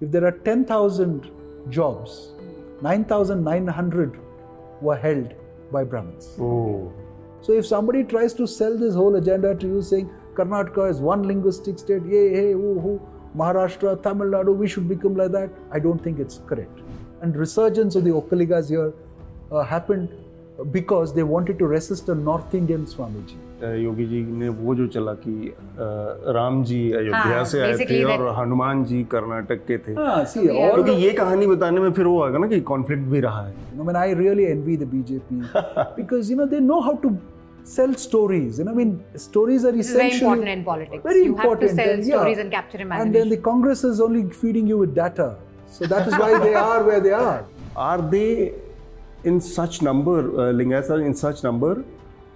if there are 10,000 jobs, 9,900 were held by Brahmins. Oh. So if somebody tries to sell this whole agenda to you saying Karnataka is one linguistic state, yay, hey, ooh, ooh, Maharashtra, Tamil Nadu, we should become like that, I don't think it's correct. And resurgence of the Okaligas here uh, happened because they wanted to resist a North Indian Swamiji. Yogi ji ने वो जो चला कि राम जी अयोध्या हाँ, से आए थे और हनुमान जी कर्नाटक के थे Ah, see, all क्योंकि ये कहानी बताने में फिर वो आएगा ना कि कॉन्फ्लिक्ट भी रहा है know, I mean, I really envy the BJP because you know they know sell stories. You know, I mean, stories are This very important in politics. Very you important. have to sell and, yeah. stories and capture imagination. And then the Congress is only feeding you with data. So that is why they are where they are. Are they in such number Lingayat are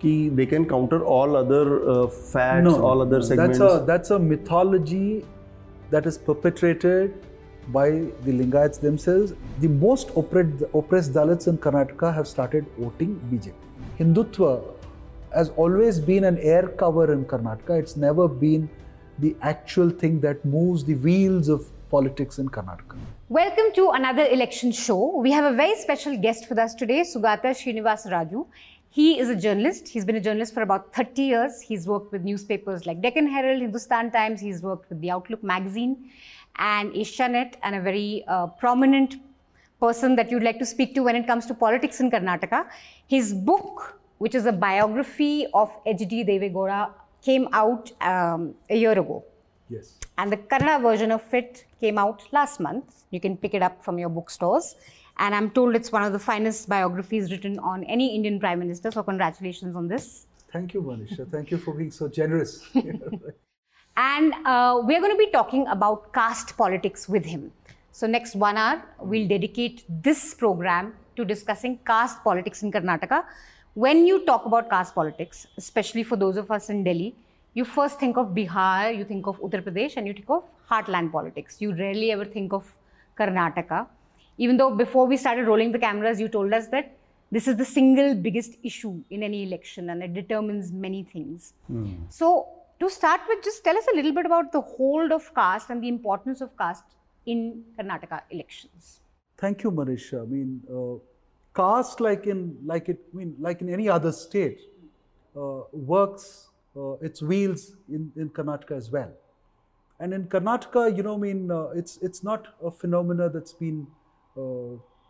ki they can counter all other uh, facts, no, all other segments. That's a, that's a mythology that is perpetrated by the Lingayats themselves. The most oppressed, oppressed Dalits in Karnataka have started voting BJP. Hindutva has always been an air cover in Karnataka. It's never been the actual thing that moves the wheels of politics in Karnataka. Welcome to another election show. We have a very special guest with us today, Sugata Srinivasaraju. He is a journalist. He's been a journalist for about 30 years. He's worked with newspapers like Deccan Herald, Hindustan Times. He's worked with the Outlook magazine and Asianet, and a very uh, prominent person that you'd like to speak to when it comes to politics in Karnataka. His book, which is a biography of H.D. Devegowda, came out um, a year ago Yes. and the Kannada version of it came out last month. You can pick it up from your bookstores. And I'm told it's one of the finest biographies written on any Indian Prime Minister. So, congratulations on this. Thank you, Manisha. Thank you for being so generous. And uh, we're going to be talking about caste politics with him. So, next one hour, we'll dedicate this program to discussing caste politics in Karnataka. When you talk about caste politics, especially for those of us in Delhi, you first think of Bihar, you think of Uttar Pradesh, and you think of heartland politics. You rarely ever think of Karnataka. Even though before we started rolling the cameras, you told us that this is the single biggest issue in any election and it determines many things. So, to start with, just tell us a little bit about the hold of caste and the importance of caste in Karnataka elections. Thank you, Manisha. I mean, uh, caste, like in like it, I mean, like in any other state, uh, works uh, its wheels in, in Karnataka as well. And in Karnataka, you know, I mean, uh, it's it's not a phenomena that's been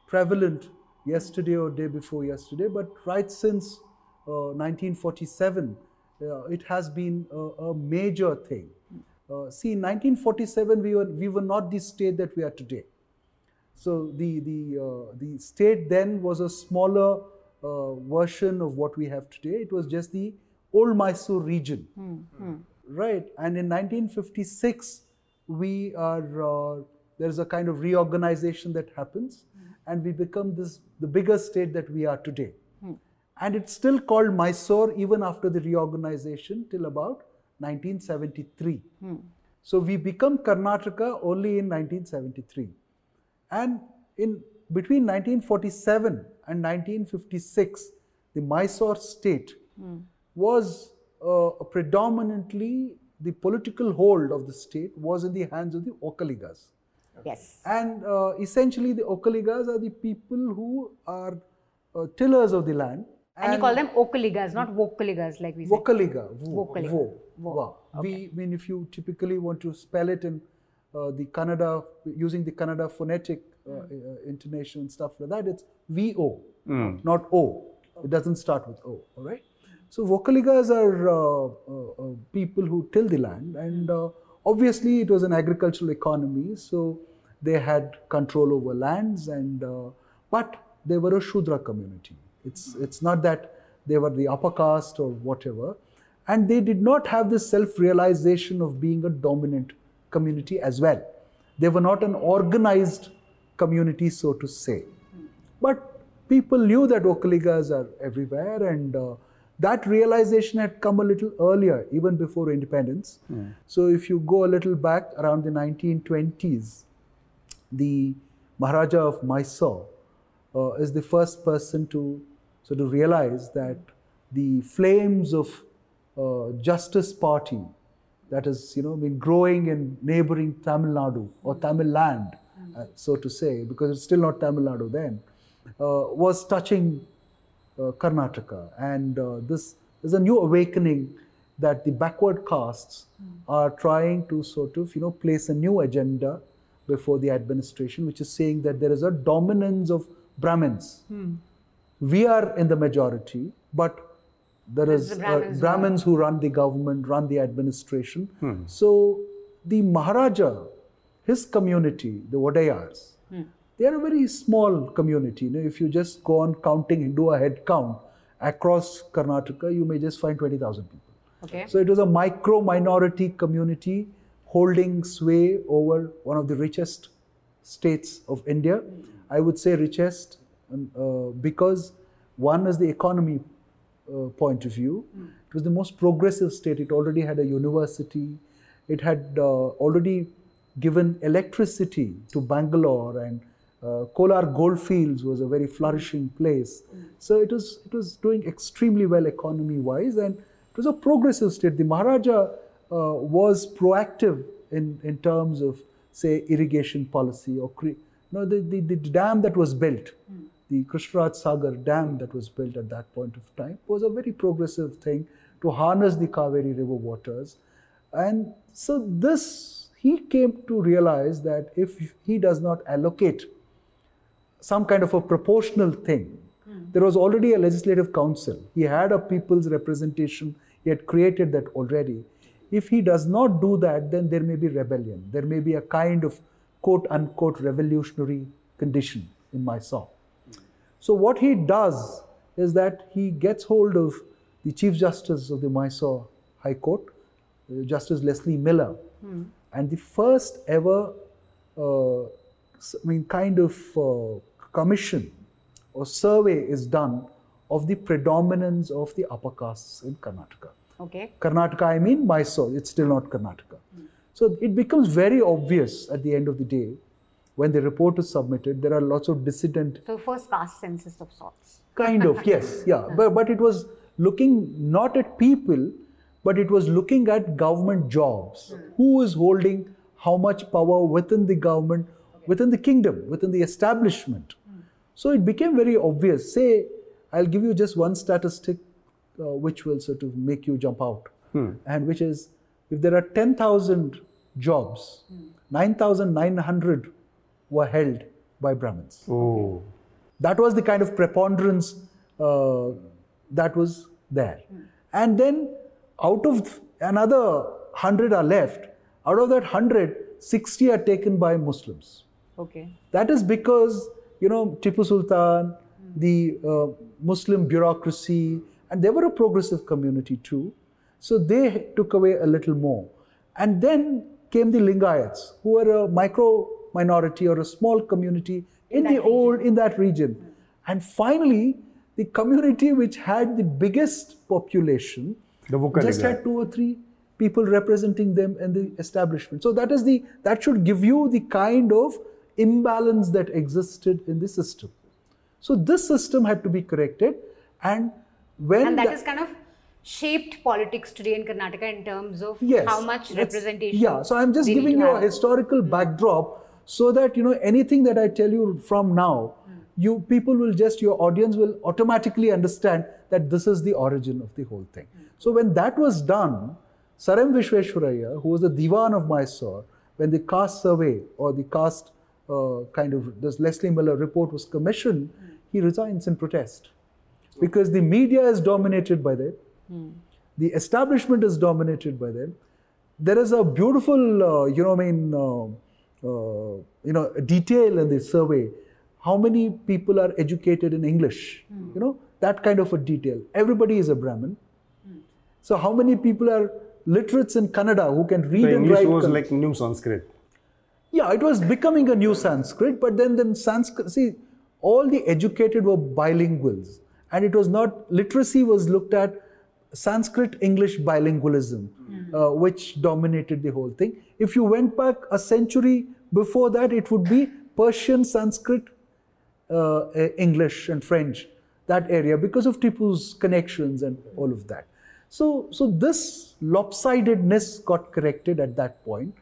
prevalent yesterday or day before yesterday, but right since uh, 1947, uh, it has been a, a major thing. Uh, see, in 1947, we were we were not the state that we are today. So the the uh, the state then was a smaller uh, version of what we have today. It was just the old Mysore region, right? And in 1956, we are uh, there is a kind of reorganization that happens, hmm. and we become this the biggest state that we are today. Hmm. And it's still called Mysore even after the reorganization till about 1973. Hmm. So we become Karnataka only in 1973. And in between 1947 and 1956, the Mysore state was uh, predominantly the political hold of the state was in the hands of the Okaligas. Yes. And uh, essentially, the Okaligas are the people who are uh, tillers of the land. And, you call them Okaligas, not Vokkaligas, like we say. Vokkaliga. Vo, Vokkaliga. vo, Vo. va. We mean if you typically want to spell it in uh, the Kannada using the Kannada phonetic uh, uh, intonation and stuff like that, it's V O, not O. It doesn't start with O. All right. So Vokkaligas are uh, uh, uh, people who till the land, and uh, obviously it was an agricultural economy, so they had control over lands, and uh, but they were a Shudra community. It's it's not that they were the upper caste or whatever, and they did not have this self-realization of being a dominant community as well. They were not an organized community, so to say. But people knew that Okaligas are everywhere, and uh, that realization had come a little earlier, even before independence. So, if you go a little back around the 1920s, the Maharaja of Mysore uh, is the first person to sort of realize that the flames of uh, Justice Party that has you know been growing in neighboring Tamil Nadu or Tamil land, uh, so to say, because it's still not Tamil Nadu then, uh, was touching uh, Karnataka, and uh, this is a new awakening that the backward castes are trying to sort of you know place a new agenda before the administration, which is saying that there is a dominance of Brahmins. Hmm. We are in the majority, but There's is the uh, Brahmins Brahmins who run the government, run the administration. Hmm. So the Maharaja, his community, the Wadiyars, hmm. they are a very small community. You know, if you just go on counting, do a head count across Karnataka, you may just find 20,000 people. Okay. So it was a micro minority community holding sway over one of the richest states of India. I would say richest um, uh, because one is the economy uh, point of view. It was the most progressive state. It already had a university. It had uh, already given electricity to Bangalore and uh, Kolar Goldfields was a very flourishing place. So it was it was doing extremely well economy wise and it was a progressive state. The Maharaja Uh, was proactive in, in terms of say irrigation policy or cre- no the, the, the dam that was built hmm. the Krishnaraj Sagar dam that was built at that point of time was a very progressive thing to harness the Kaveri river waters. And so this, he came to realize that if he does not allocate some kind of a proportional thing, hmm. there was already a legislative council. He had a people's representation. He had created that already. If he does not do that, then there may be rebellion. There may be a kind of quote unquote revolutionary condition in Mysore. So what he does is that he gets hold of the Chief Justice of the Mysore High Court, uh, Justice Leslie Miller, and the first ever, uh, I mean, kind of uh, commission or survey is done of the predominance of the upper castes in Karnataka. Okay. Karnataka, I mean Mysore, it's still not Karnataka. So it becomes very obvious at the end of the day when the report is submitted, there are lots of dissident So first caste census of sorts. kind of yes yeah. But, but it was looking not at people but it was looking at government jobs. Hmm. Who is holding how much power within the government within the kingdom within the establishment? Hmm. So it became very obvious. Say i'll give you just one statistic uh, which will sort of make you jump out and which is if there are 10000 jobs 9900 were held by brahmins Oh. that was the kind of preponderance uh, that was there. And then out of another 100 are left, out of that 100, 60 are taken by Muslims. Okay. That is because, you know, Tipu Sultan, the uh, Muslim bureaucracy, and they were a progressive community too. So they took away a little more. And then came the Lingayats, who were a micro minority or a small community in, the old, in that region. And finally, the community which had the biggest population The just had two or three people representing them in the establishment. So that is the that should give you the kind of imbalance that existed in the system. So this system had to be corrected, and when And that the- has kind of shaped politics today in Karnataka in terms of yes, how much representation. Yeah, so I'm just giving you a historical hmm. backdrop so that you know anything that I tell you from now, hmm. you people will just your audience will automatically understand that this is the origin of the whole thing. Hmm. So when that was done, Sir M. Visvesvaraya, who was the Diwan of Mysore, when the caste survey or the caste uh, kind of this Leslie Miller report was commissioned, he resigns in protest because the media is dominated by them, the establishment is dominated by them. There is a beautiful, uh, you know, I mean, uh, uh, you know, detail in the survey. How many people are educated in English? You know, that kind of a detail. Everybody is a Brahmin. So how many people are literates in Kannada who can read The and English write? was Kannada? like new Sanskrit. Yeah, it was becoming a new Sanskrit, but then then Sanskrit. See, all the educated were bilinguals, and it was not literacy was looked at Sanskrit English bilingualism, uh, which dominated the whole thing. If you went back a century before that, it would be Persian, Sanskrit, uh, English, and French, that area because of Tipu's connections and all of that. So, so this lopsidedness got corrected at that point.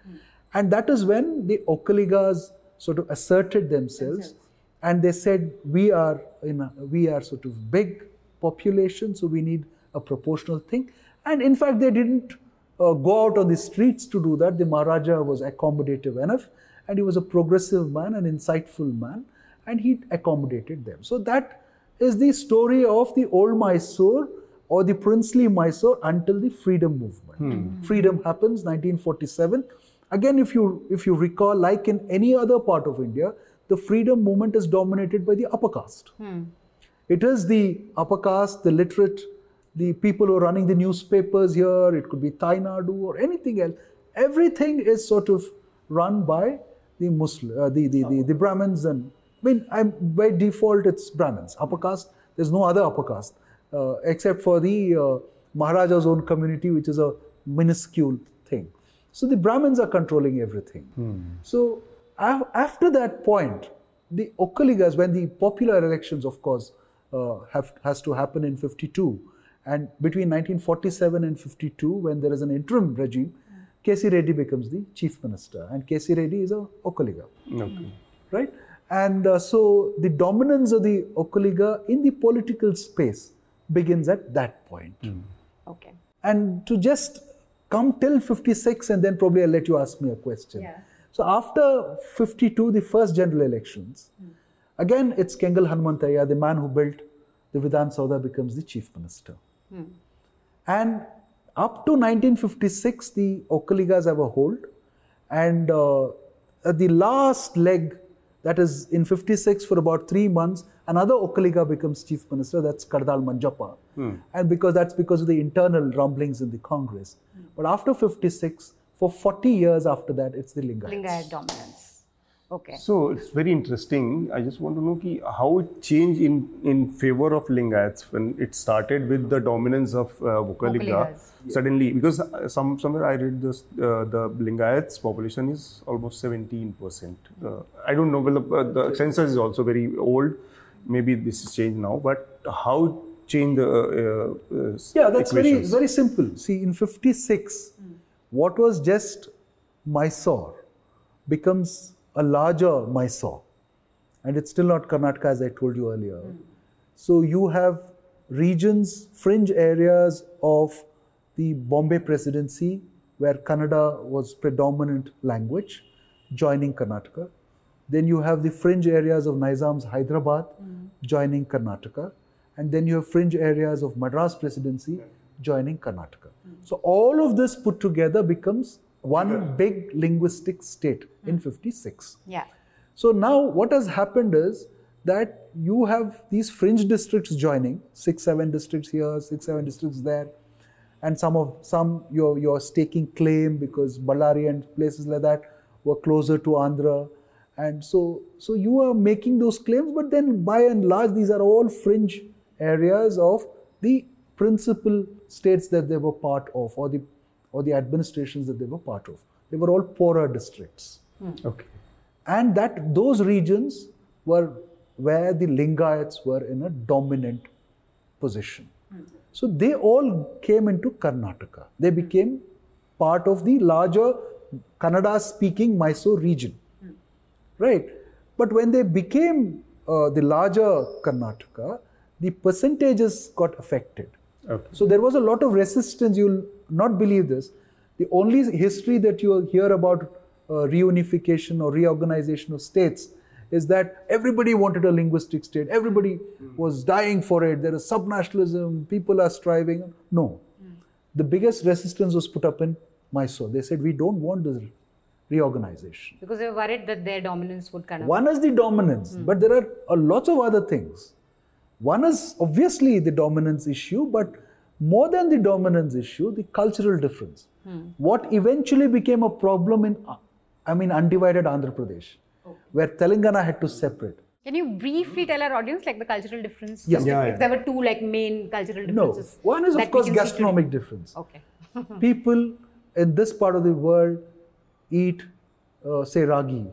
and that is when the Okaligas sort of asserted themselves, and they said we are in a, we are sort of big population, so we need a proportional thing. And in fact, they didn't uh, go out on the streets to do that. The Maharaja was accommodative enough, and he was a progressive man, an insightful man, and he accommodated them. So that is the story of the old Mysore or the princely Mysore until the freedom movement. Freedom happens 1947. Again, if you if you recall, like in any other part of India, the freedom movement is dominated by the upper caste. It is the upper caste, the literate, the people who are running the newspapers here. It could be Thai Nadu or anything else. Everything is sort of run by the Muslim, uh, the, the, the the Brahmins, and I mean, I'm, by default it's Brahmins. Upper caste. There's no other upper caste uh, except for the uh, Maharaja's own community, which is a minuscule thing. So the Brahmins are controlling everything. So af- after that point, the Okaligas, when the popular elections, of course, uh, have has to happen in 52, and between 1947 and 52, when there is an interim regime, K.C. Reddy becomes the chief minister, and K.C. Reddy is a Okaliga Okay. right? And uh, so the dominance of the Okaliga in the political space begins at that point. Okay. And to just come till 56, and then probably I'll let you ask me a question. Yeah. So after 52, the first general elections, again it's Kengal Hanumanthaiah, the man who built the Vidhana Soudha, becomes the chief minister. And up to 1956, the Okaligas have a hold. And uh, at the last leg, that is in 56 for about three months, another Okaliga becomes chief minister, that's Kadidal Manjappa. And because that's because of the internal rumblings in the Congress. But after 56, for 40 years after that, it's the Lingayats. Lingayat dominance. Okay. So it's very interesting. I just want to know ki how it changed in, in favor of Lingayats when it started with the dominance of uh, Vokkaliga. Suddenly, because uh, some somewhere I read this, uh, the Lingayats population is almost 17 percent. Uh, I don't know. Well, uh, the census is also very old. Maybe this is changed now. But how it changed the uh, uh, Yeah, that's very very simple. See, in 56, what was just Mysore becomes a larger Mysore. And it's still not Karnataka, as I told you earlier. Hmm. So you have regions, fringe areas of the Bombay presidency where Kannada was predominant language, joining Karnataka. Then you have the fringe areas of Nizam's Hyderabad, hmm. joining Karnataka. And then you have fringe areas of Madras presidency, joining Karnataka. So all of this put together becomes one big linguistic state in hmm. 56. Yeah. So now what has happened is that you have these fringe districts joining, six, seven districts here, six, seven districts there, and some of some you're you're staking claim because Ballari and places like that were closer to Andhra. And so so you are making those claims, but then by and large these are all fringe areas of the principal states that they were part of or the or the administrations that they were part of. They were all poorer districts hmm. Okay. and that those regions were where the Lingayats were in a dominant position. Hmm. So they all came into Karnataka. They hmm. became part of the larger Kannada speaking Mysore region. Right? But when they became uh, the larger Karnataka, the percentages got affected. Okay. So there was a lot of resistance. You'll not believe this. The only history that you hear about uh, reunification or reorganization of states is that everybody wanted a linguistic state. Everybody hmm. was dying for it. There is subnationalism. People are striving. No. Hmm. The biggest resistance was put up in Mysore. They said, we don't want this reorganization. Because they were worried that their dominance would kind of. One is the dominance, hmm. but there are a lots of other things. One is obviously the dominance issue, but more than the dominance issue, the cultural difference. What eventually became a problem in, I mean, undivided Andhra Pradesh, where Telangana had to separate. Can you briefly tell our audience like the cultural difference? Yeah. Yeah, if, yeah. there were two like main cultural differences. No, differences. one is of course can see gastronomic difference. Okay. People in this part of the world eat, uh, say, ragi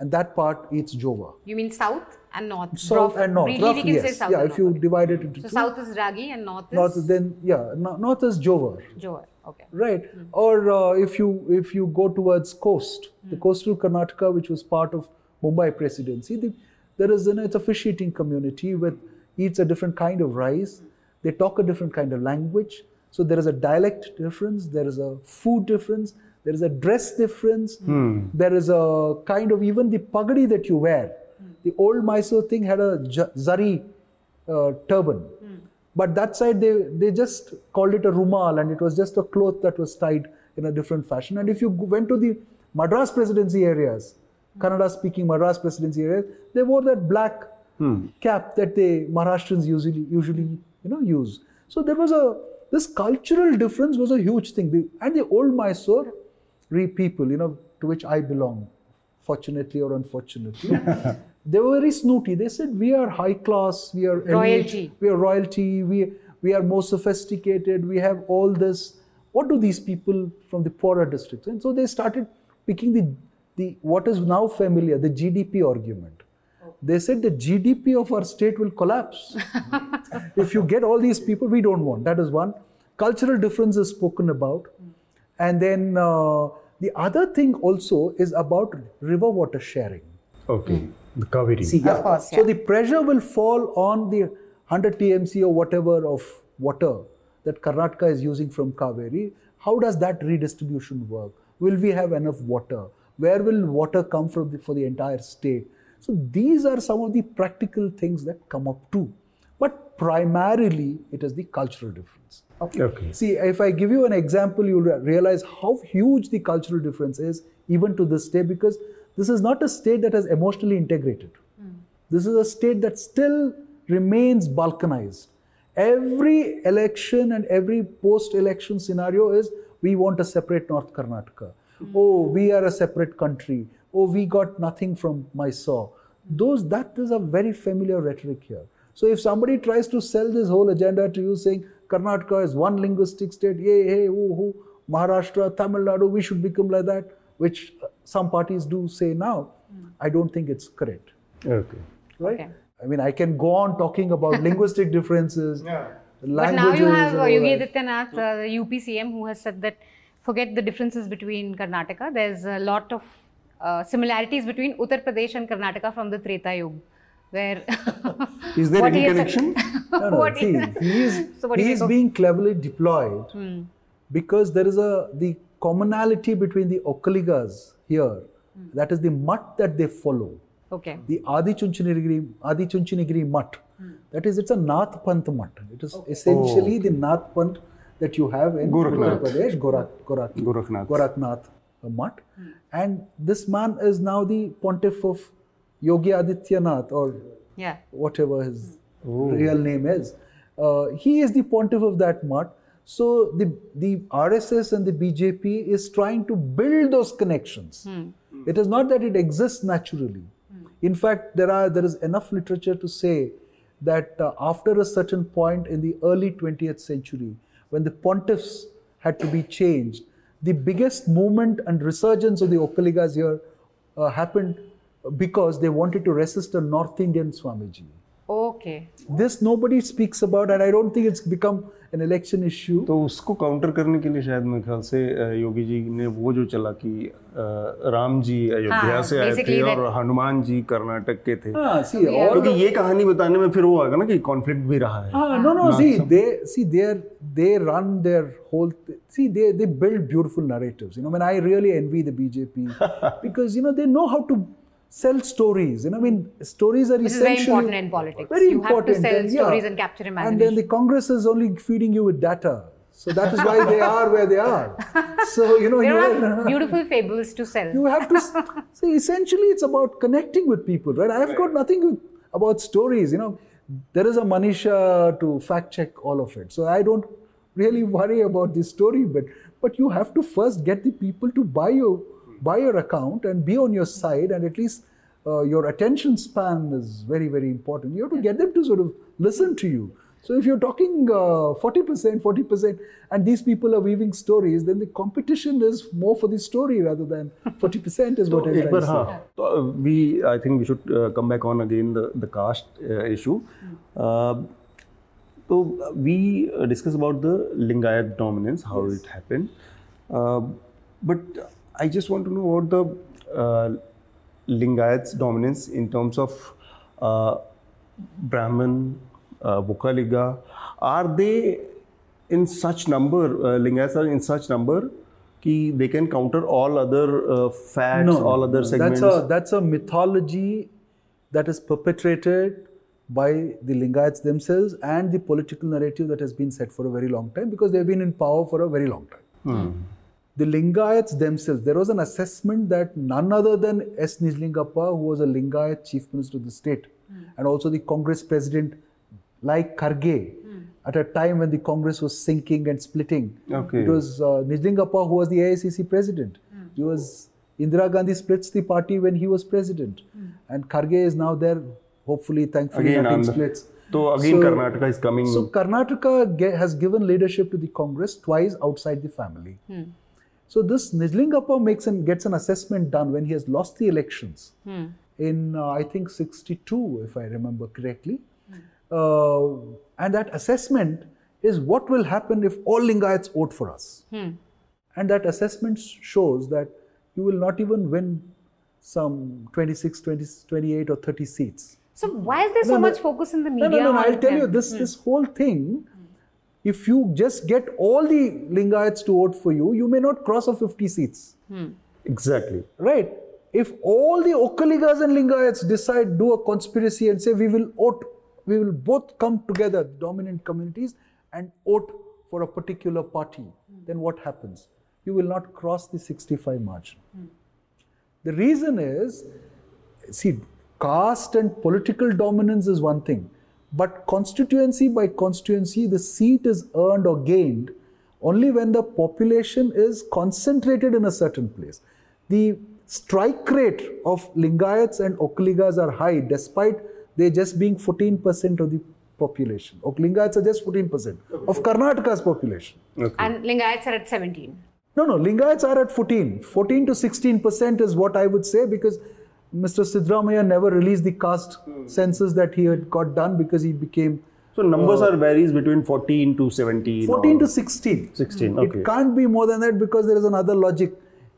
and that part eats jova. You mean south and north? South Rough- and north. Really, roughly, we can say yes. south yeah, if you north. okay. divide it into So two, south is ragi and north is north then yeah, no- north is jova. Johar. Okay. right hmm. or uh, if you if you go towards coast the hmm. coastal karnataka which was part of mumbai presidency the, there is an it's a fish eating community with eats a different kind of rice they talk a different kind of language so there is a dialect difference there is a food difference there is a dress difference hmm. there is a kind of even the pagadi that you wear the old mysore thing had a j- zari uh, turban. Hmm. But that side they they just called it a rumal and it was just a cloth that was tied in a different fashion. And if you went to the madras presidency areas hmm. kannada speaking madras presidency areas they wore that black hmm. cap that the maharashtrians usually usually you know use. So there was a this cultural difference was a huge thing. The, and the old mysore re people you know to which i belong fortunately or unfortunately they were very snooty. They said we are high class we are elite, Royalty. we are royalty we we are more sophisticated we have all this. What do these people from the poorer districts? And so they started picking the the what is now familiar the gdp argument. They said the gdp of our state will collapse. If you get all these people we don't want. That is one. Cultural difference is spoken about. And then uh, the other thing also is about river water sharing. Okay. The Kaveri. See, yeah. course, yeah. So the pressure will fall on the 100 TMC or whatever of water that Karnataka is using from Kaveri. How does that redistribution work? Will we have enough water? Where will water come from the, for the entire state? So these are some of the practical things that come up too. But primarily, it is the cultural difference. Okay. See, if I give you an example, you'll realize how huge the cultural difference is, even to this day, because this is not a state that has emotionally integrated. This is a state that still remains balkanized. Every election and every post election scenario is we want a separate North Karnataka. Oh, we are a separate country. Oh, we got nothing from Mysore. Those that is a very familiar rhetoric here. So if somebody tries to sell this whole agenda to you saying Karnataka is one linguistic state, hey, hey, ooh, ooh, Maharashtra, Tamil Nadu, we should become like that, which uh, some parties do say now, I don't think it's correct Okay. right? Okay. I mean, I can go on talking about linguistic differences, Yeah. But now you have and uh, Yogi. Adityanath, uh, the UP CM, who has said that forget the differences between Karnataka. There's a lot of uh, similarities between Uttar Pradesh and Karnataka from the Treta Yuga, where Is there What any he has said- connection? No, no, see, he is, So he is being cleverly deployed Hmm. because there is a the commonality between the Okaligas here. Hmm. That is the mutt that they follow. okay, The Adi Chunchanagiri, Adi Chunchanagiri mutt. Hmm. That is, it's a Nath Panth mutt. It is essentially the Nath Panth that you have in Gorakhnath. Uttar Pradesh, Gorak, Gorak, Gorakhnath. Gorakhnath mutt. And this man is now the pontiff of Yogi Adityanath or yeah, whatever his real name is. Uh, he is the pontiff of that mutt. So the, the RSS and the BJP is trying to build those connections. It is not that it exists naturally. In fact, there are there is enough literature to say that uh, after a certain point in the early 20th century, when the pontiffs had to be changed, the biggest movement and resurgence of the Okaligas here uh, happened because they wanted to resist a North Indian Swamiji. Okay. This nobody speaks about, and I don't think it's become an election issue. तो उसको counter करने के लिए शायद मेरे ख्याल से योगी जी ने वो जो चला कि राम जी अयोध्या से आए थे और हनुमान जी कर्नाटक के थे हाँ, see, और क्योंकि ये कहानी बताने में फिर वो आएगा ना कि कॉन्फ्लिक्ट भी रहा है हाँ, no no see they see there they run their whole see they they build beautiful narratives you know when I really envy the BJP because you know they know how to sell stories. You know, I mean, stories are Which is very important in politics. Very You have to important. sell and, stories and capture imagination. And then the Congress is only feeding you with data. So that is why they are where they are. So you know, They you don't have beautiful fables to sell. you have to see essentially it's about connecting with people right i've got nothing about stories you know there is a manisha to fact check all of it so i don't really worry about the story but but you have to first get the people to buy your by your account and be on your side and at least uh, your attention span is very very important. You have to get them to sort of listen to you. So if you're talking uh, 40% 40% and these people are weaving stories then the competition is more for the story rather than 40% is what so, i'm uh, so uh, we i think we should uh, come back on again the, the caste uh, issue. Hmm. So we discussed about the Lingayat dominance, how yes. it happened, but I just want to know about the uh, Lingayats dominance in terms of uh, Brahmin, uh, Vokkaliga. Are they in such number? Uh, Lingayats are in such number. Ki they can counter all other uh, facts, all other segments. That's a that's a mythology that is perpetrated by the Lingayats themselves and the political narrative that has been set for a very long time because they've been in power for a very long time. The Lingayats themselves, there was an assessment that none other than S. Nijalingappa, who was a Lingayat chief minister of the state, hmm. and also the Congress president, like Kharge, hmm. at a time when the Congress was sinking and splitting. Okay. It was uh, Nijalingappa who was the AICC president. Hmm. He was Indira Gandhi splits the party when he was president, and Kharge is now there. Hopefully, thankfully, Again, nothing on the- splits. So again, So- Karnataka is coming. So Karnataka ge- has given leadership to the Congress twice outside the family. So this Nijalingappa makes and gets an assessment done when he has lost the elections in uh, I think 62, if I remember correctly. Uh, and that assessment is what will happen if all Lingayats vote for us. And that assessment shows that you will not even win some 26, 20, 28 or 30 seats. So why is there so No, no. much focus in the media? no, no, no. I'll tell you them? this this whole thing. If you just get all the Lingayats to vote for you, you may not cross a 50 seats. Hmm. exactly. Right? If all the Okaligas and Lingayats decide, do a conspiracy and say we will vote, we will both come together, dominant communities, and vote for a particular party, hmm. then what happens? You will not cross the 65 margin. Hmm. The reason is, see, caste and political dominance is one thing, but constituency by constituency, the seat is earned or gained only when the population is concentrated in a certain place. The strike rate of Lingayats and Okaligas are high, despite they just being 14% of the population. Ok, Lingayats are just 14% of Karnataka's population. Okay. And Lingayats are at 17. No, no, Lingayats are at 14. 14 to 16 percent is what I would say because Mr. Siddaramaiah never released the caste census that he had got done because he became so numbers are varies between 14 to 17. 14 or to 16. 16. Okay. It can't be more than that because there is another logic.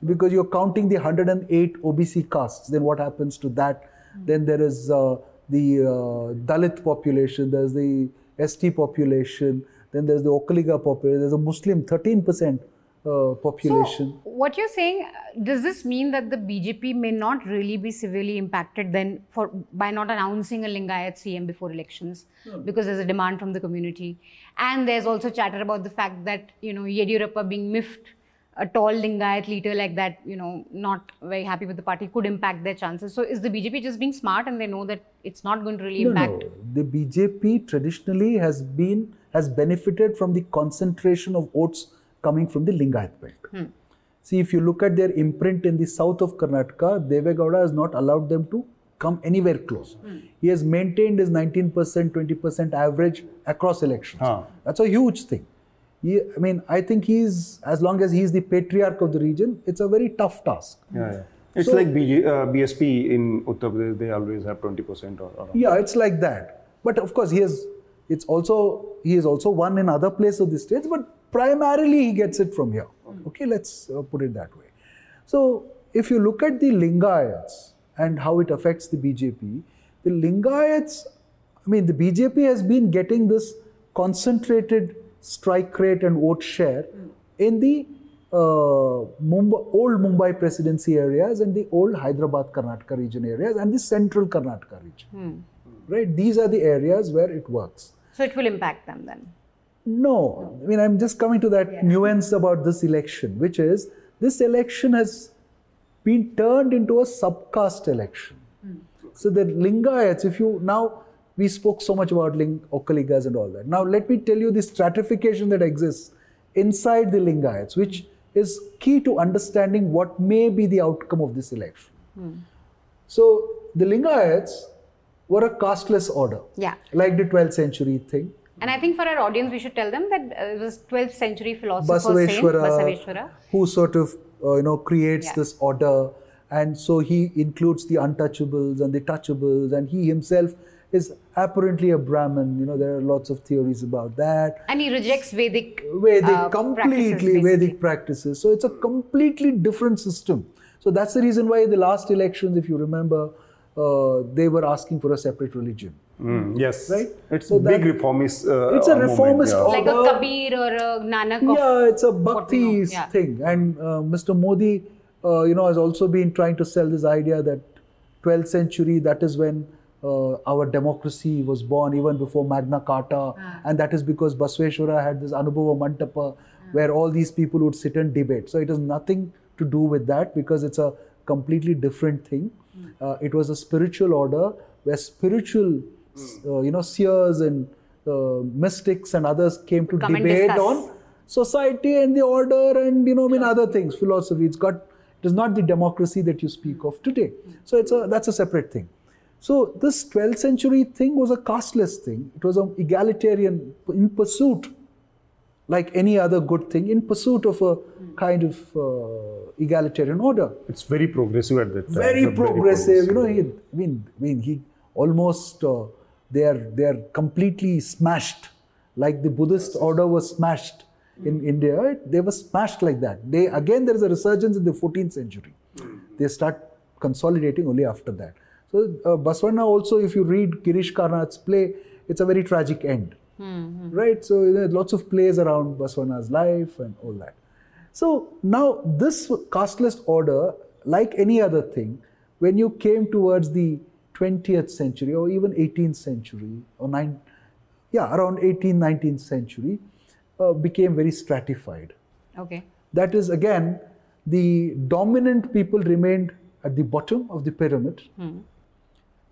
Because you're counting the 108 OBC castes, then what happens to that? Then there is uh, the uh, Dalit population, there's the ST population, then there's the Okaliga population, there's a Muslim 13% uh, population. So, what you're saying, uh, does this mean that the BJP may not really be severely impacted then for by not announcing a Lingayat CM before elections because there's a demand from the community, and there's also chatter about the fact that you know Yediyurappa being miffed, a tall Lingayat leader like that, you know, not very happy with the party could impact their chances. So, is the BJP just being smart and they know that it's not going to really No, impact? no. The BJP traditionally has been has benefited from the concentration of votes coming from the Lingayat belt. See, if you look at their imprint in the south of Karnataka, Devegowda has not allowed them to come anywhere close. He has maintained his 19%, 20% average across elections. Huh. That's a huge thing. He, I mean, I think he's, as long as he's the patriarch of the region, it's a very tough task. Yeah, yeah. It's So- like BJ, uh, BSP in Uttar Pradesh, they always have 20% or around. Yeah, it's like that. But of course, he has. It's also he has also won in other places of the states, but primarily he gets it from here. Okay, let's uh, put it that way. So if you look at the Lingayats and how it affects the BJP, the Lingayats, I mean, the BJP has been getting this concentrated strike rate and vote share in the uh, Mumbai, old Mumbai presidency areas and the old Hyderabad Karnataka region areas and the central Karnataka region. Right? These are the areas where it works. So, it will impact them then. No, I mean, I'm just coming to that nuance about this election, which is this election has been turned into a subcaste election. Hmm. So the Lingayats, if you now, we spoke so much about Ling, Okaligas and all that. Now, let me tell you the stratification that exists inside the Lingayats, which is key to understanding what may be the outcome of this election. Hmm. So, the Lingayats were a casteless order Yeah. like the 12th century thing. And I think for our audience, we should tell them that uh, it was 12th century philosopher saint Basaveshwara, Basaveshwara. who sort of uh, you know creates Yeah. this order, and so he includes the untouchables and the touchables, and he himself is apparently a Brahmin. You know, there are lots of theories about that. And he rejects Vedic. Vedic, uh, completely basically. Vedic practices. So it's a completely different system. So that's the reason why the last elections, if you remember, uh, they were asking for a separate religion. Mm, yes. Right? It's So a big reformist. Uh, It's a movement, reformist yeah. Like a Kabir or a Nanak. Of, Yeah, it's a what bhakti yeah. thing. And uh, Mr. Modi, uh, you know, has also been trying to sell this idea that 12th century, that is when uh, our democracy was born, even before Magna Carta. And that is because Basaveshwara had this Anubhava Mantapa, where all these people would sit and debate. So it has nothing to do with that because it's a completely different thing. Uh, it was a spiritual order where spiritual, uh, you know, seers and uh, mystics and others came to Come debate on society and the order and you know I mean other things philosophy. It's got it is not the democracy that you speak of today. So it's a that's a separate thing. So this 12th century thing was a casteless thing. It was an egalitarian in pursuit like any other good thing in pursuit of a kind of uh, egalitarian order. It's very progressive at that time. very Yeah, progressive. You know, he, I mean, I mean, he almost uh, they are they are completely smashed, like the Buddhist order was smashed in hmm. India. it- They were smashed like that. They again there is a resurgence in the 14th century. Hmm. They start consolidating only after that. So uh, Basavanna also, if you read Girish Karnad's play, it's a very tragic end, hmm, right? So there are lots of plays around Basavanna's life and all that. So now this casteless order, like any other thing, when you came towards the 20th century or even 18th century or 9, yeah, around 18th, 19th century, uh, became very stratified. Okay. That is again, the dominant people remained at the bottom of the pyramid,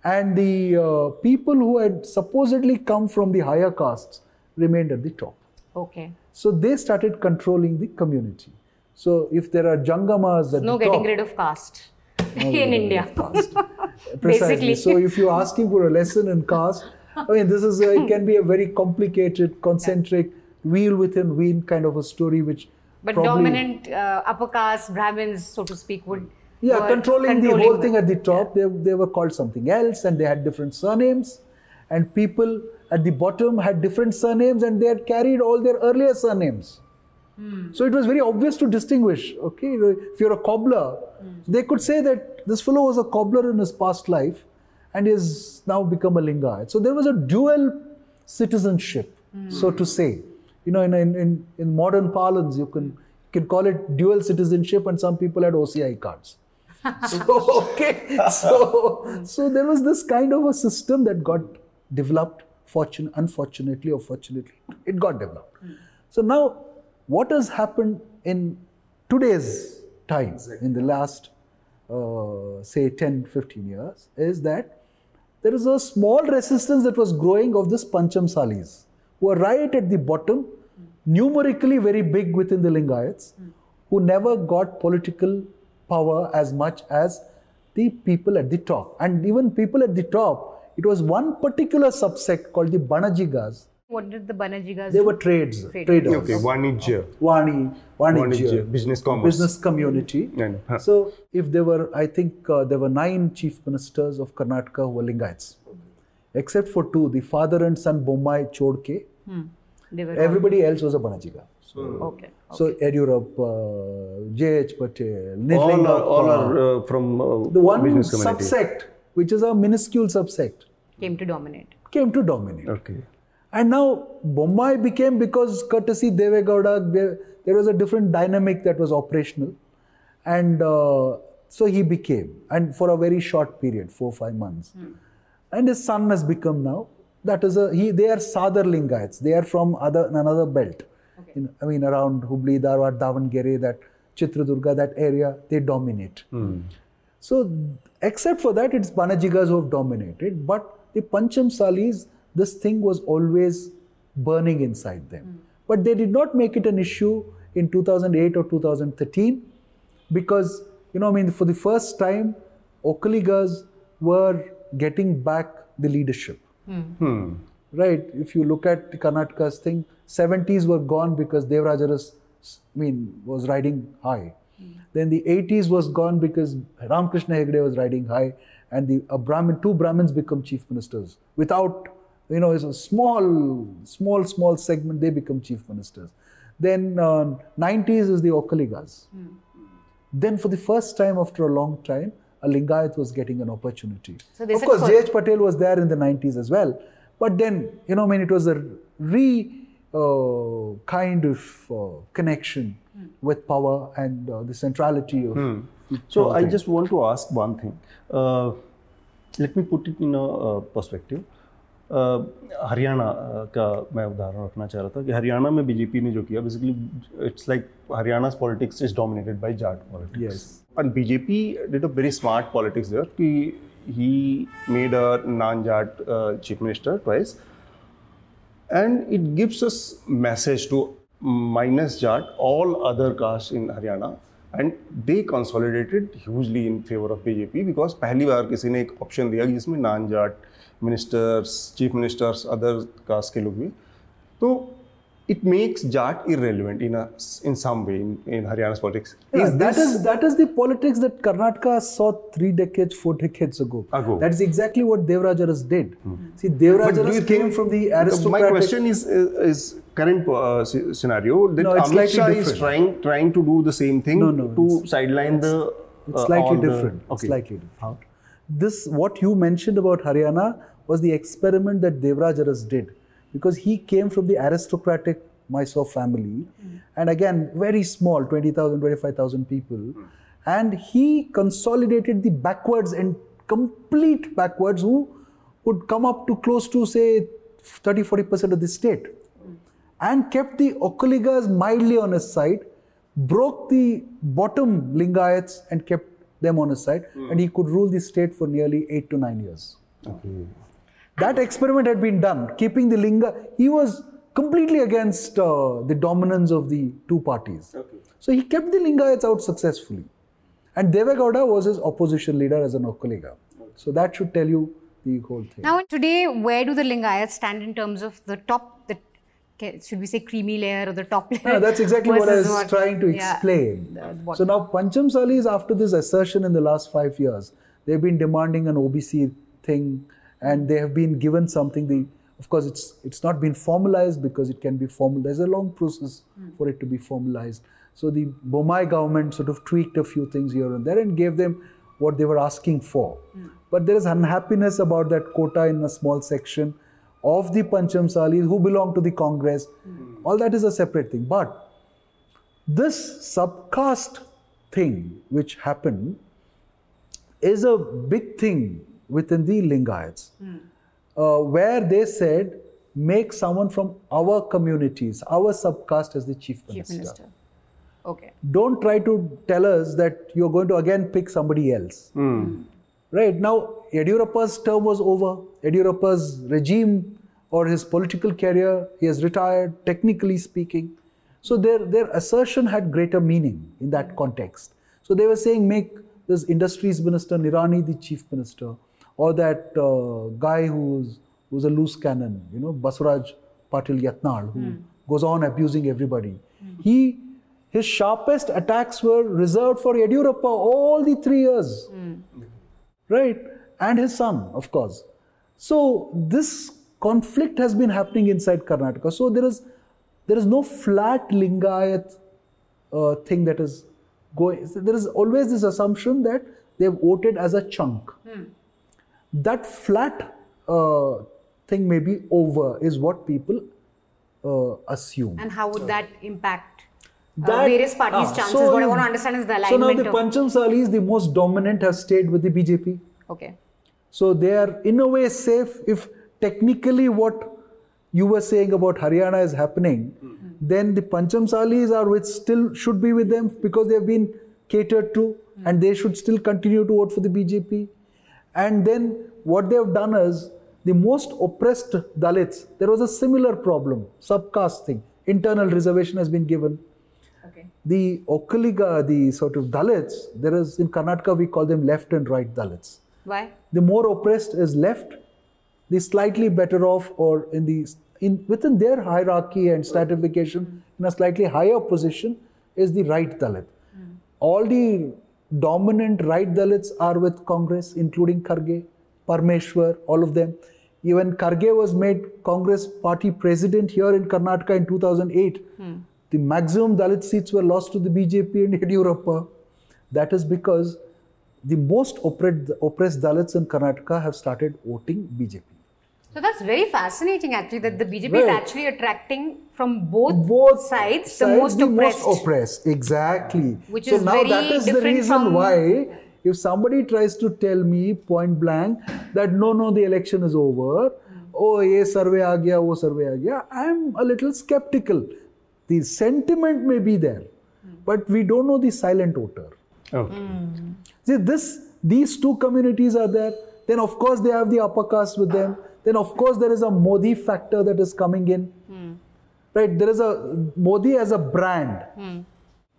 and the uh, people who had supposedly come from the higher castes remained at the top. Okay. So they started controlling the community. So if there are jangamas at No the top, no getting rid of caste. Basically. Precisely. So if you're asking for a lesson in caste, I mean, this is a, it can be a very complicated, concentric, wheel within wheel kind of a story, which But probably, dominant uh, upper caste Brahmins, so to speak, would yeah, were controlling, the whole controlling thing at the top. They, they were called something else, and they had different surnames, and people at the bottom had different surnames, and they had carried all their earlier surnames. Hmm. So it was very obvious to distinguish. Okay, if you're a cobbler, hmm. they could say that this fellow was a cobbler in his past life, and is now become a lingayat. So there was a dual citizenship, hmm. so to say. You know, in, in, in, modern parlance, you can can call it dual citizenship, and some people had OCI cards. so okay, so so there was this kind of a system that got developed. Fortune, unfortunately or fortunately, it got developed. So now, what has happened in today's time, in the last, uh, say, 10, 15 years, is that there is a small resistance that was growing of this Panchamsalis, who are right at the bottom, numerically very big within the Lingayats, who never got political power as much as the people at the top. And even people at the top, it was one particular subsect called the Banajigas. What did the Banajigas They do? were trades, Traders. traders. Okay, Vanijya. Vani, Vanijya, Vanijya, business commerce. business community. I know. Huh. So, if there were, I think uh, there were nine chief ministers of Karnataka who were Lingayats, except for two, the father and son Bommai Chodke. They were Everybody else was a Banajiga. okay. So, Yediyurappa, J.H. Patel, All are, all are uh, from uh, the one business community. subsect, which is a minuscule subsect, Came to dominate. came to dominate. Okay. And now Bombay became because courtesy Devegowda, there, there was a different dynamic that was operational, and uh, so he became, and for a very short period, four five months, and his son has become now. That is a he. They are Sadar Lingayats. They are from other another belt. In, I mean, around Hubli, Dharwad, Davangere, that Chitradurga, that area, they dominate. So, except for that, it's Banajigas who have dominated. But the Panchamsalis, this thing was always burning inside them. Hmm. But they did not make it an issue in 2008 or 2013 because, you know, I mean, for the first time, Okaligas were getting back the leadership. Hmm. hmm. right? If you look at the Karnataka's thing, 70s were gone because Devaraj Urs, I mean, was riding high. Hmm. Then the 80s was gone because Ramakrishna Hegde was riding high, and the a Brahmin, two Brahmins become chief ministers without, you know, it's a small, small, small segment. They become chief ministers. Then uh, 90s is the Okaligas. Then for the first time after a long time, a Lingayat was getting an opportunity. So they of course, for- J.H. Patel was there in the 90s as well. But then, you know, I mean, it was a re uh, kind of uh, connection with power and uh, the centrality of. the So I thing. just want to ask one thing. Uh, let me put it in a uh, perspective. Haryana का मैं उदाहरण रखना चाह रहा था कि हरियाणा में BJP ने जो किया basically it's like Haryana politics is dominated by Jat politics and BJP did a very smart politics there कि he made a non Jat chief minister twice and it gives us message to minus Jat all other caste in Haryana. And they consolidated hugely in favour of BJP because पहली बार किसी ने एक option दिया जिसमें non Jat ministers chief ministers other caste के लोग भी तो it makes Jat irrelevant in a in some way in, in Haryana's politics. Yeah, Is that this- is that is the politics that Karnataka saw three decades, four decades ago. Ago. Hmm. That is exactly what Devarajaras did. See, Devarajaras came from the aristocratic. My question is is current uh, sce- scenario that No, it's Amit slightly Shah is different. trying trying to do the same thing No, no, to it's- sideline the. It's uh, slightly all the- different. It's okay. Slightly different. This what you mentioned about Haryana was the experiment that Devaraj Urs did, because he came from the aristocratic Mysore family, hmm. and again very small, 20,000, 25,000 people, hmm. and he consolidated the backwards and complete backwards who would come up to close to say 30, 40 percent of the state hmm. and kept the Vokkaligas mildly on his side, broke the bottom Lingayats and kept them on his side, and he could rule the state for nearly eight to nine years. Okay. That experiment had been done, keeping the Linga. He was completely against uh, the dominance of the two parties. Okay. So he kept the Lingayats out successfully. And Devegowda was his opposition leader as an Vokkaliga. So that should tell you the whole thing. Now, today, where do the Lingayats stand in terms of the top, the ca- should we say creamy layer or the top ah, layer? No, that's exactly what I was versus trying to explain. bottom. so now Panchamsalis, after this assertion in the last five years, they've been demanding an OBC thing, and they have been given something. Of course it's it's not been formalized because it can be formal. There's a long process hmm. for it to be formalized. So the Bommai government sort of tweaked a few things here and there and gave them what they were asking for. Hmm. But there is unhappiness about that quota in a small section of the Panchamsalis who belong to the Congress. Hmm. All that is a separate thing. But this subcaste thing which happened is a big thing within the Lingayats, hmm. uh, where they said, make someone from our communities, our subcaste as the chief minister. Chief minister. Minister. Okay. Don't try to tell us that you're going to again pick somebody else. Hmm. Right now, Yediyurappa's term was over. Yediyurappa's regime or his political career, he has retired, technically speaking. So their, their assertion had greater meaning in that context. So they were saying, make this industries minister Nirani the chief minister, or that uh, guy who's who's a loose cannon, you know, Baswaraj Patil Yatnal, who hmm. goes on abusing everybody. Hmm. He his sharpest attacks were reserved for Yediyurappa all the three years hmm. right? And his son, of course. So this conflict has been happening inside Karnataka. So there is there is no flat Lingayat uh, thing that is going. There is always this assumption that they have voted as a chunk. That flat uh, thing may be over, is what people uh, assume. And how would that impact uh, That- various parties' ah, chances? so what I want to understand is the So now the. Pancham Salis, the most dominant, have stayed with the BJP. okay. So they are in a way safe if technically what you were saying about Haryana is happening, then the Panchamsalis are with still should be with them because they have been catered to and they should still continue to vote for the BJP. And then what they have done is the most oppressed Dalits, there was a similar problem, subcaste thing, internal reservation has been given. Okay. The Vokkaliga, the sort of Dalits, there is in Karnataka we call them left and right Dalits Why? the more oppressed is left, the slightly better off or in the in within their hierarchy and stratification in a slightly higher position is the right Dalit. Hmm. All the dominant right Dalits are with Congress, including Kharge, Parmeshwar, all of them. Even Kharge was made Congress party president here in Karnataka in 2008. Hmm. The maximum Dalit seats were lost to the BJP and Yediyurappa. That is because the most oppressed, oppressed Dalits in Karnataka have started voting BJP. So that's very fascinating, actually, that the BJP is actually attracting from both, both sides, the most oppressed. Most oppressed, exactly. Which so is now very that is the different reason from- why if somebody tries to tell me point blank that no, no, the election is over, hmm. oh, ye survey aa gaya, wo survey aa gaya, I'm a little skeptical. The sentiment may be there, hmm. but we don't know the silent voter. Okay. Hmm. See, this these two communities are there. Then of course they have the upper caste with them. Then of course there is a Modi factor that is coming in. Right? There is a Modi as a brand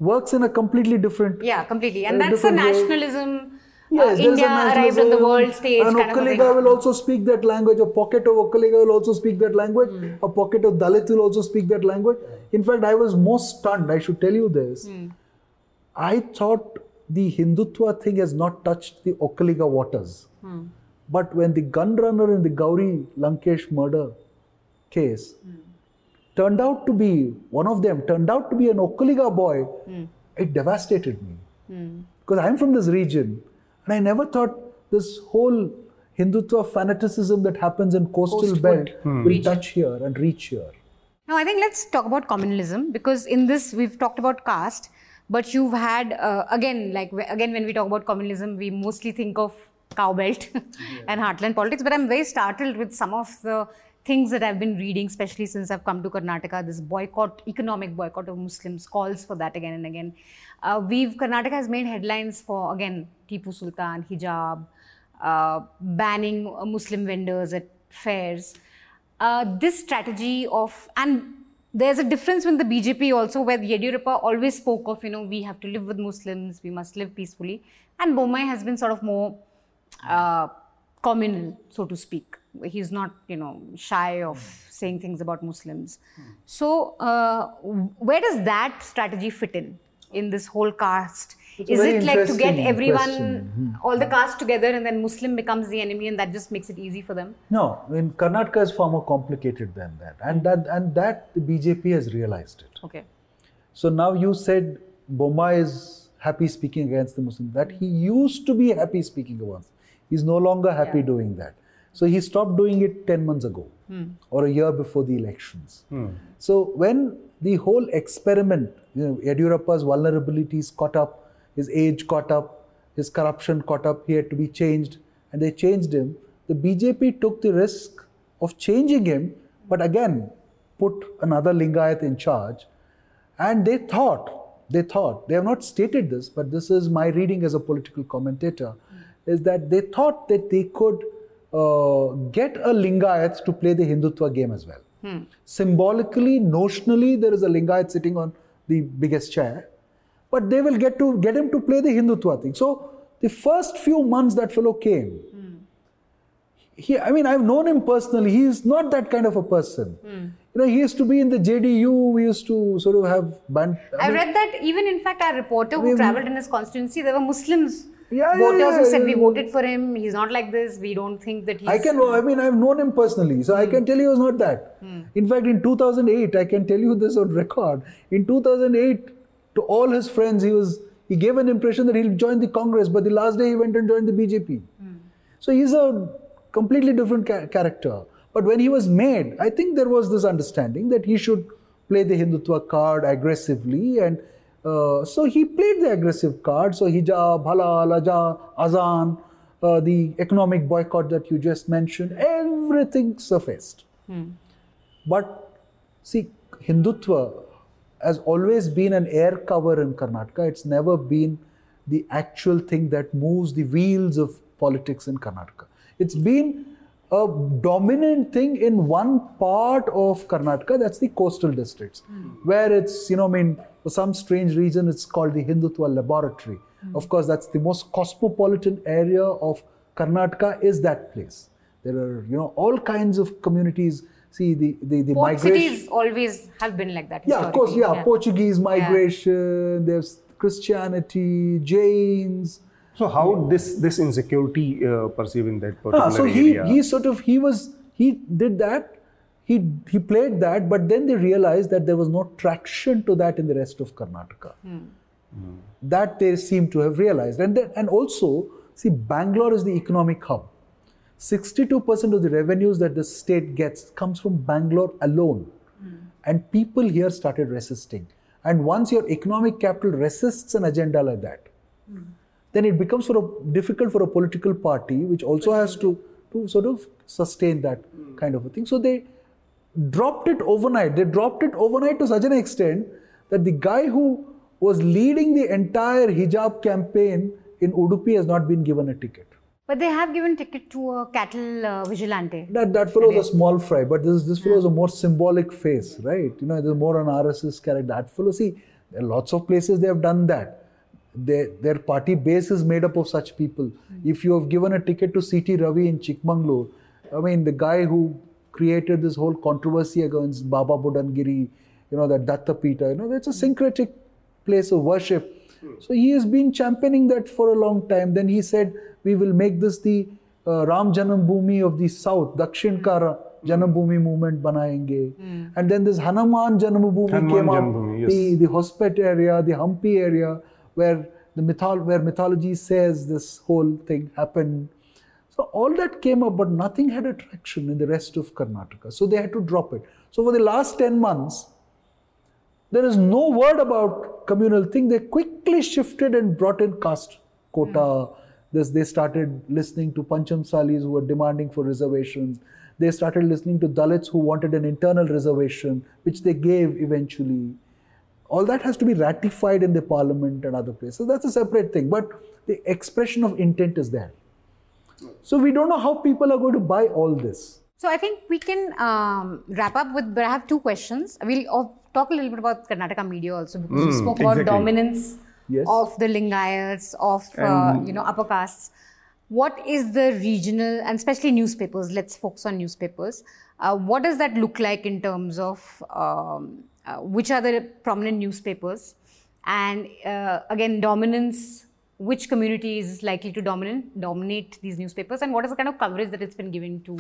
works in a completely different. Yeah, completely. And Uh, that's a way. nationalism. uh, Yes, a India arrived on the world stage. And kind of a Vokkaliga thing. will also speak that language. A pocket of Vokkaliga will also speak that language. Hmm. A pocket of Dalit will also speak that language. In fact, I was most stunned. I should tell you this. Hmm. I thought the Hindutva thing has not touched the Vokkaliga waters. Hmm. But when the gun runner in the Gauri Lankesh murder case Hmm. turned out to be, one of them turned out to be an Vokkaliga boy, Hmm. it devastated me. Because I'm from this region and I never thought this whole Hindutva fanaticism that happens in coastal Coastwood belt will region. touch here and reach here. Now, I think let's talk about communalism because in this we've talked about caste, but you've had uh, again, like again, when we talk about communism we mostly think of cow cowbelt and heartland politics. But I'm very startled with some of the things that I've been reading, especially since I've come to Karnataka. This boycott, economic boycott of Muslims, calls for that again and again. Uh, we've Karnataka has made headlines for again Tipu Sultan, hijab, uh, banning uh, Muslim vendors at fairs uh, this strategy of and there's a difference with the BJP also where Yediyurappa always spoke of you know we have to live with Muslims we must live peacefully. And Bommai has been sort of more uh, communal so to speak. He's not you know shy of saying things about Muslims. So uh, where does that strategy fit in in this whole caste is it like to get everyone question. Hmm. all the caste together and then Muslim becomes the enemy and that just makes it easy for them No, I mean Karnataka is far more complicated than that, and hmm. that and that the BJP has realized it. okay So now you said Boma is happy speaking against the muslim That he used to be happy speaking against. He's no longer happy Yeah. doing that. So he stopped doing it 10 months ago hmm. or a year before the elections. So when the whole experiment, you know, Yediyurappa's vulnerabilities caught up, his age caught up, his corruption caught up, he had to be changed, and they changed him. The BJP took the risk of changing him, but again put another Lingayat in charge. And they thought, they thought, they have not stated this, but this is my reading as a political commentator, is that they thought that they could uh, get a Lingayat to play the Hindutva game as well. Symbolically, notionally, there is a Lingayat sitting on the biggest chair, but they will get to get him to play the Hindutva thing. So the first few months that fellow came, hmm. he, I mean, I've known him personally. He is not that kind of a person. Hmm. You know, he used to be in the JDU. We used to sort of have band. I mean, read that even in fact our reporter who We- traveled in his constituency, there were Muslims Yeah, yeah, voters yeah, who said we yeah. voted for him. He's not like this. We don't think that he's. I can. I mean, I've known him personally, so I hmm. can tell you he was not that. In fact, in 2008, I can tell you this on record. In 2008, to all his friends, he was. He gave an impression that he'll join the Congress, but the last day he went and joined the BJP. So he's a completely different ca- character. But when he was made, I think there was this understanding that he should play the Hindutva card aggressively, and uh, so he played the aggressive card. So hijab, halal, aja, azan, uh, the economic boycott that you just mentioned, everything surfaced. But see, Hindutva has always been an air cover in Karnataka. It's never been the actual thing that moves the wheels of politics in Karnataka. It's been a dominant thing in one part of Karnataka, that's the coastal districts, hmm. where it's, you know, I mean, for some strange reason, it's called the Hindutva Laboratory. Hmm. Of course, that's the most cosmopolitan area of Karnataka, is that place. There are, you know, all kinds of communities. See, the, the, the Port migration. cities always have been like that. Yeah, of course, yeah. historically. Portuguese migration, there's Christianity, Jains. So how this this insecurity uh, perceived in that particular Ah, so he, area? he sort of, he was, he did that. He, he played that, but then they realized that there was no traction to that in the rest of Karnataka. That they seem to have realized. And, then, and also, see, Bangalore is the economic hub. 62% of the revenues that the state gets comes from Bangalore alone. Hmm. And people here started resisting. And once your economic capital resists an agenda like that, hmm. then it becomes sort of difficult for a political party, which also has to, to sort of sustain that hmm. kind of a thing. So they dropped it overnight. They dropped it overnight to such an extent that the guy who was leading the entire hijab campaign in Udupi has not been given a ticket. But they have given ticket to a cattle uh, vigilante. That that fellow is a small fry, but this this fellow is a more symbolic face, right? You know, there's more an RSS character. That fellow, see, there are lots of places they have done that. Their their party base is made up of such people. If you have given a ticket to CT Ravi in Chikmagalur, I mean, the guy who created this whole controversy against Baba Budangiri, you know, that Datta Pita, you know, it's a syncretic place of worship. Hmm. So he has been championing that for a long time. Then he said, we will make this the uh, Ram Janambhoomi of the South, Dakshin Kara hmm. Janam Bhoomi movement banayenge. Hmm. And then this Hanuman Janam Bhoomi Hanuman came up, Janambhoomi, yes. the, the Hospet area, the Hampi area, where the mythol- where mythology says this whole thing happened. So all that came up, but nothing had attraction in the rest of Karnataka. So they had to drop it. So for the last 10 months, there is no word about communal thing. They quickly shifted and brought in caste quota. This, they started listening to Panchamsalis who were demanding for reservations. They started listening to Dalits who wanted an internal reservation, which they gave eventually. All that has to be ratified in the parliament and other places. That's a separate thing. But the expression of intent is there. So we don't know how people are going to buy all this. So I think we can um, wrap up with. But I have two questions. We'll talk a little bit about Karnataka media also because we spoke about dominance Yes. of the Lingayats, of uh, you know upper castes. What is the regional and especially newspapers? Let's focus on newspapers. Uh, what does that look like in terms of um, uh, which are the prominent newspapers? And uh, again, dominance. Which community is likely to dominate dominate these newspapers, and what is the kind of coverage that it's been given to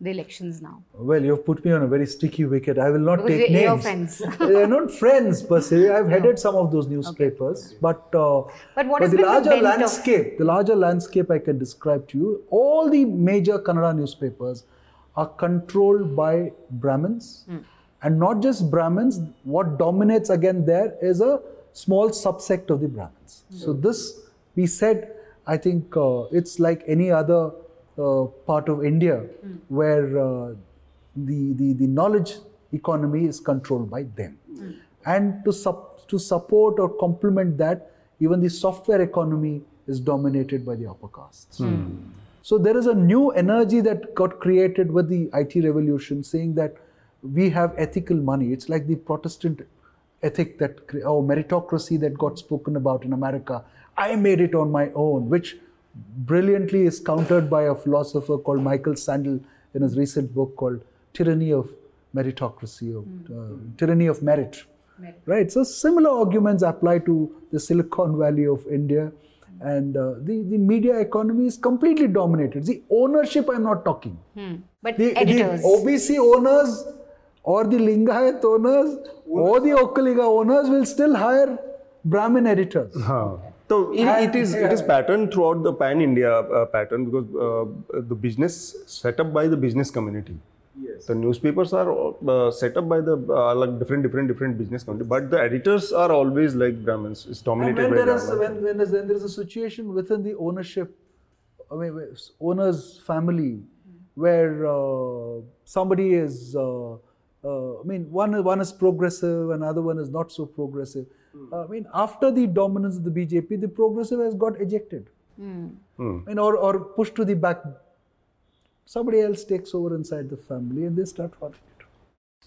the elections now? Well, you've put me on a very sticky wicket. I will not Because take names. friends. They're not friends per se. I've headed some of those newspapers, but uh, But what has the been the larger of- landscape, the larger landscape, I can describe to you. All the major Kannada newspapers are controlled by Brahmins, and not just Brahmins. What dominates again there is a small subsect of the Brahmins. So this we said, I think uh, it's like any other uh, Uh, part of India hmm. where uh, the, the, the knowledge economy is controlled by them. Hmm. And to, sup- to support or complement that, even the software economy is dominated by the upper castes. Hmm. So there is a new energy that got created with the IT revolution saying that we have ethical money. It's like the Protestant ethic that, or meritocracy that got spoken about in America. I made it on my own, which brilliantly is countered by a philosopher called Michael Sandel in his recent book called Tyranny of Meritocracy, or uh, Tyranny of Merit. Right. So similar arguments apply to the Silicon Valley of India. And uh, the, the media economy is completely dominated. The ownership, I'm not talking. But The, the. OBC owners or the Lingayat owners or the Vokkaliga owners will still hire Brahmin editors. Huh. So it, it is it is pattern throughout the pan India uh, pattern because uh, the business set up by the business community. Yes. The newspapers are uh, set up by the uh, like different different different business community, but the editors are always like Brahmins. It's And dominated when by there is when, when, when there is a situation within the ownership, I mean, owner's family, where uh, somebody is, uh, uh, I mean, one one is progressive, another one is not so progressive. Uh, I mean, after the dominance of the BJP, the progressive has got ejected, Hmm. I mean, or or pushed to the back. Somebody else takes over inside the family, and they start running it.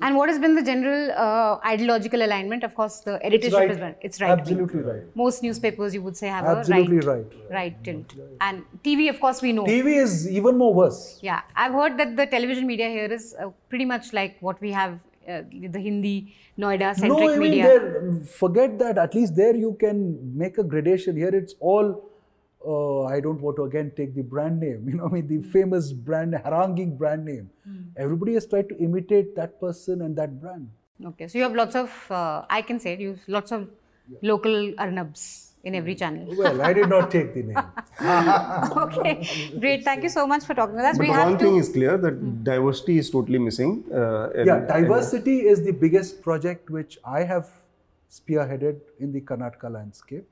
And what has been the general uh, ideological alignment? Of course, the editorship right. is right. It's right. Absolutely right. Most newspapers, you would say, have Absolutely a right, right. right tilt. And TV, of course, we know. TV is even more worse. Yeah, I've heard that the television media here is uh, pretty much like what we have uh, the Hindi Noida centric no, I mean, media. there, forget that. At least there you can make a gradation. Here it's all. Uh, I don't want to again take the brand name. You know, I mean the famous brand, haranguing brand name. Everybody has tried to imitate that person and that brand. Okay, so you have lots of, uh, I can say, it, you have lots of local Arnabs in every channel. Well, I did not take the name. okay, great. Thank you so much for talking with us. But we have one to. thing is clear that diversity is totally missing. Uh, and- yeah, diversity is the biggest project which I have spearheaded in the Karnataka landscape.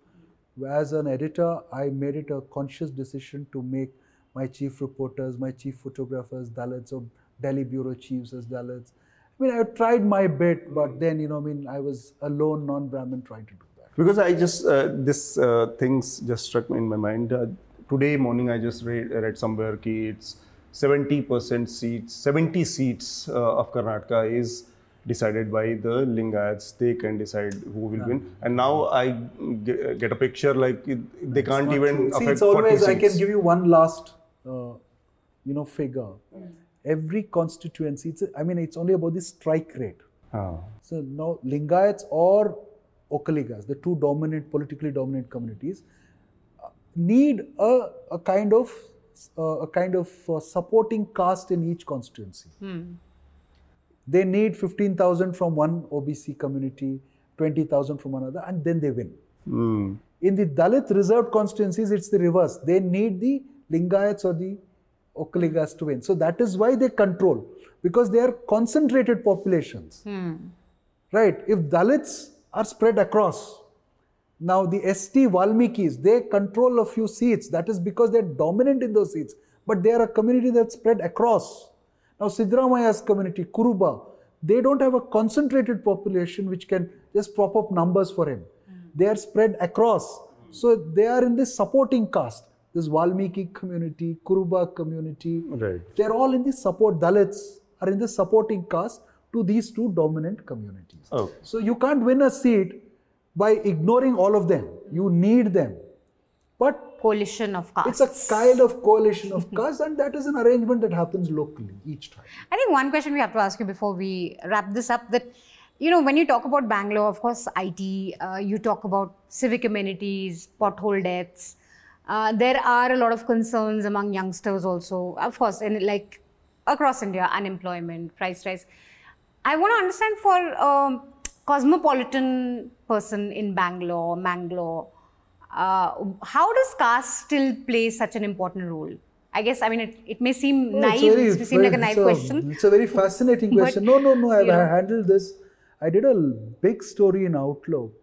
As an editor, I made it a conscious decision to make my chief reporters, my chief photographers, Dalits, or Delhi bureau chiefs as Dalits. I mean, I tried my bit, but then, you know, I mean, I was alone, non-Brahmin, trying to do that. Because I just uh, this uh, things just struck me in my mind. Uh, today morning I just read, read somewhere ki it's 70% seats, 70 seats uh, of Karnataka is decided by the Lingayats. They can decide who will win. And now I get, get a picture like it, they can't even true. See, it's always, 40 I can give you one last, uh, you know, figure. Every constituency, it's, I mean, it's only about the strike rate. Ah. So now Lingayats or Vokkaligas, the two dominant, politically dominant communities, uh, need a, a kind of uh, a kind of uh, supporting caste in each constituency. They need 15,000 from one OBC community, 20,000 from another, and then they win. Hmm. In the Dalit reserved constituencies, it's the reverse. They need the Lingayats or the Vokkaligas to win. So that is why they control, because they are concentrated populations. Right? If Dalits are spread across, now the ST Valmikis, they control a few seats. That is because they're dominant in those seats. But they are a community that's spread across. Now Siddaramaiah's community, Kuruba, they don't have a concentrated population which can just prop up numbers for him. They are spread across. So they are in this supporting caste. This Valmiki community, Kuruba community, Right. they're all in the support. Dalits are in the supporting caste to these two dominant communities. Okay. So you can't win a seat by ignoring all of them. You need them. But coalition of castes. it's a kind of coalition of castes, and that is an arrangement that happens locally each time. I think one question we have to ask you before we wrap this up that, you know, when you talk about Bangalore, of course, IT, uh, you talk about civic amenities, pothole deaths. Uh, there are a lot of concerns among youngsters also, of course, and like across India, unemployment, price rise. I want to understand for a cosmopolitan person in Bangalore, Mangalore, uh, how does caste still play such an important role? I guess, I mean, it, it may seem No, naive, very- it may seem like a it's naive question. It's a very fascinating But, question. no, no, no. I've handled this. I did a big story in Outlook.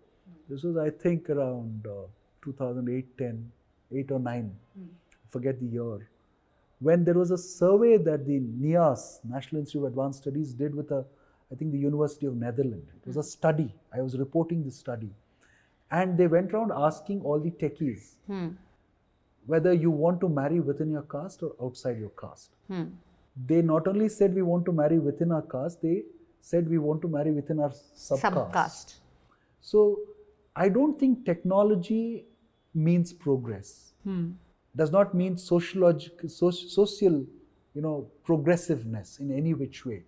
This was, I think, around uh, 2008, 10, 8 or 9. Hmm. forget the year. When there was a survey that the NIAS, National Institute of Advanced Studies, did with a, I think, the University of Netherlands. It was a study. I was reporting the study. And they went around asking all the techies Hmm. whether you want to marry within your caste or outside your caste Hmm. they not only said we want to marry within our caste, they said we want to marry within our subcaste. Subcaste. So I don't think technology means progress. Hmm. Does not mean sociological, soc- social, you know, progressiveness in any which way.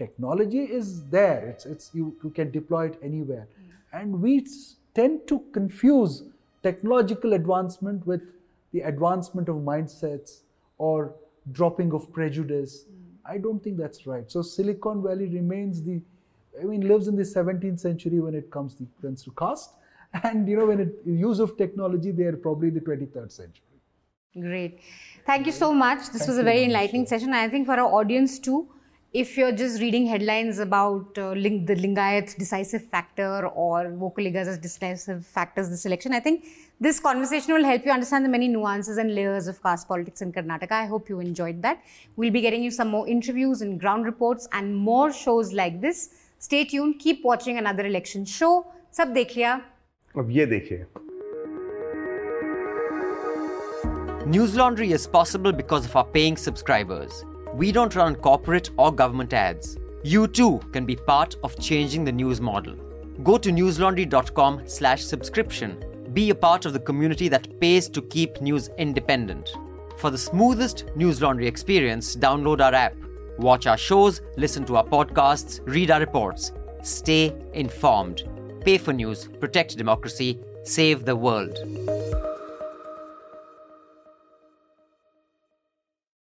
Technology is there. It's it's you, you can deploy it anywhere, mm. and we tend to confuse technological advancement with the advancement of mindsets or dropping of prejudice. Mm. I don't think that's right. So Silicon Valley remains the, I mean, lives in the 17th century when it comes to, comes to caste, and you know when it use of technology, they are probably the 23rd century. Great. Thank you so much. This was a very enlightening session. I think for our audience too, if you're just reading headlines about uh, ling- the Lingayat's decisive factor or Vokkaliga's decisive factors this election, I think this conversation will help you understand the many nuances and layers of caste politics in Karnataka. I hope you enjoyed that. We'll be getting you some more interviews and ground reports and more shows like this. Stay tuned. Keep watching another election show. सब देख Ab अब ये News Laundry is possible because of our paying subscribers. We don't run corporate or government ads. You too can be part of changing the news model. Go to newslaundry.com/subscription. Be a part of the community that pays to keep news independent. For the smoothest News Laundry experience, download our app. Watch our shows, listen to our podcasts, read our reports. Stay informed. Pay for news, protect democracy, save the world.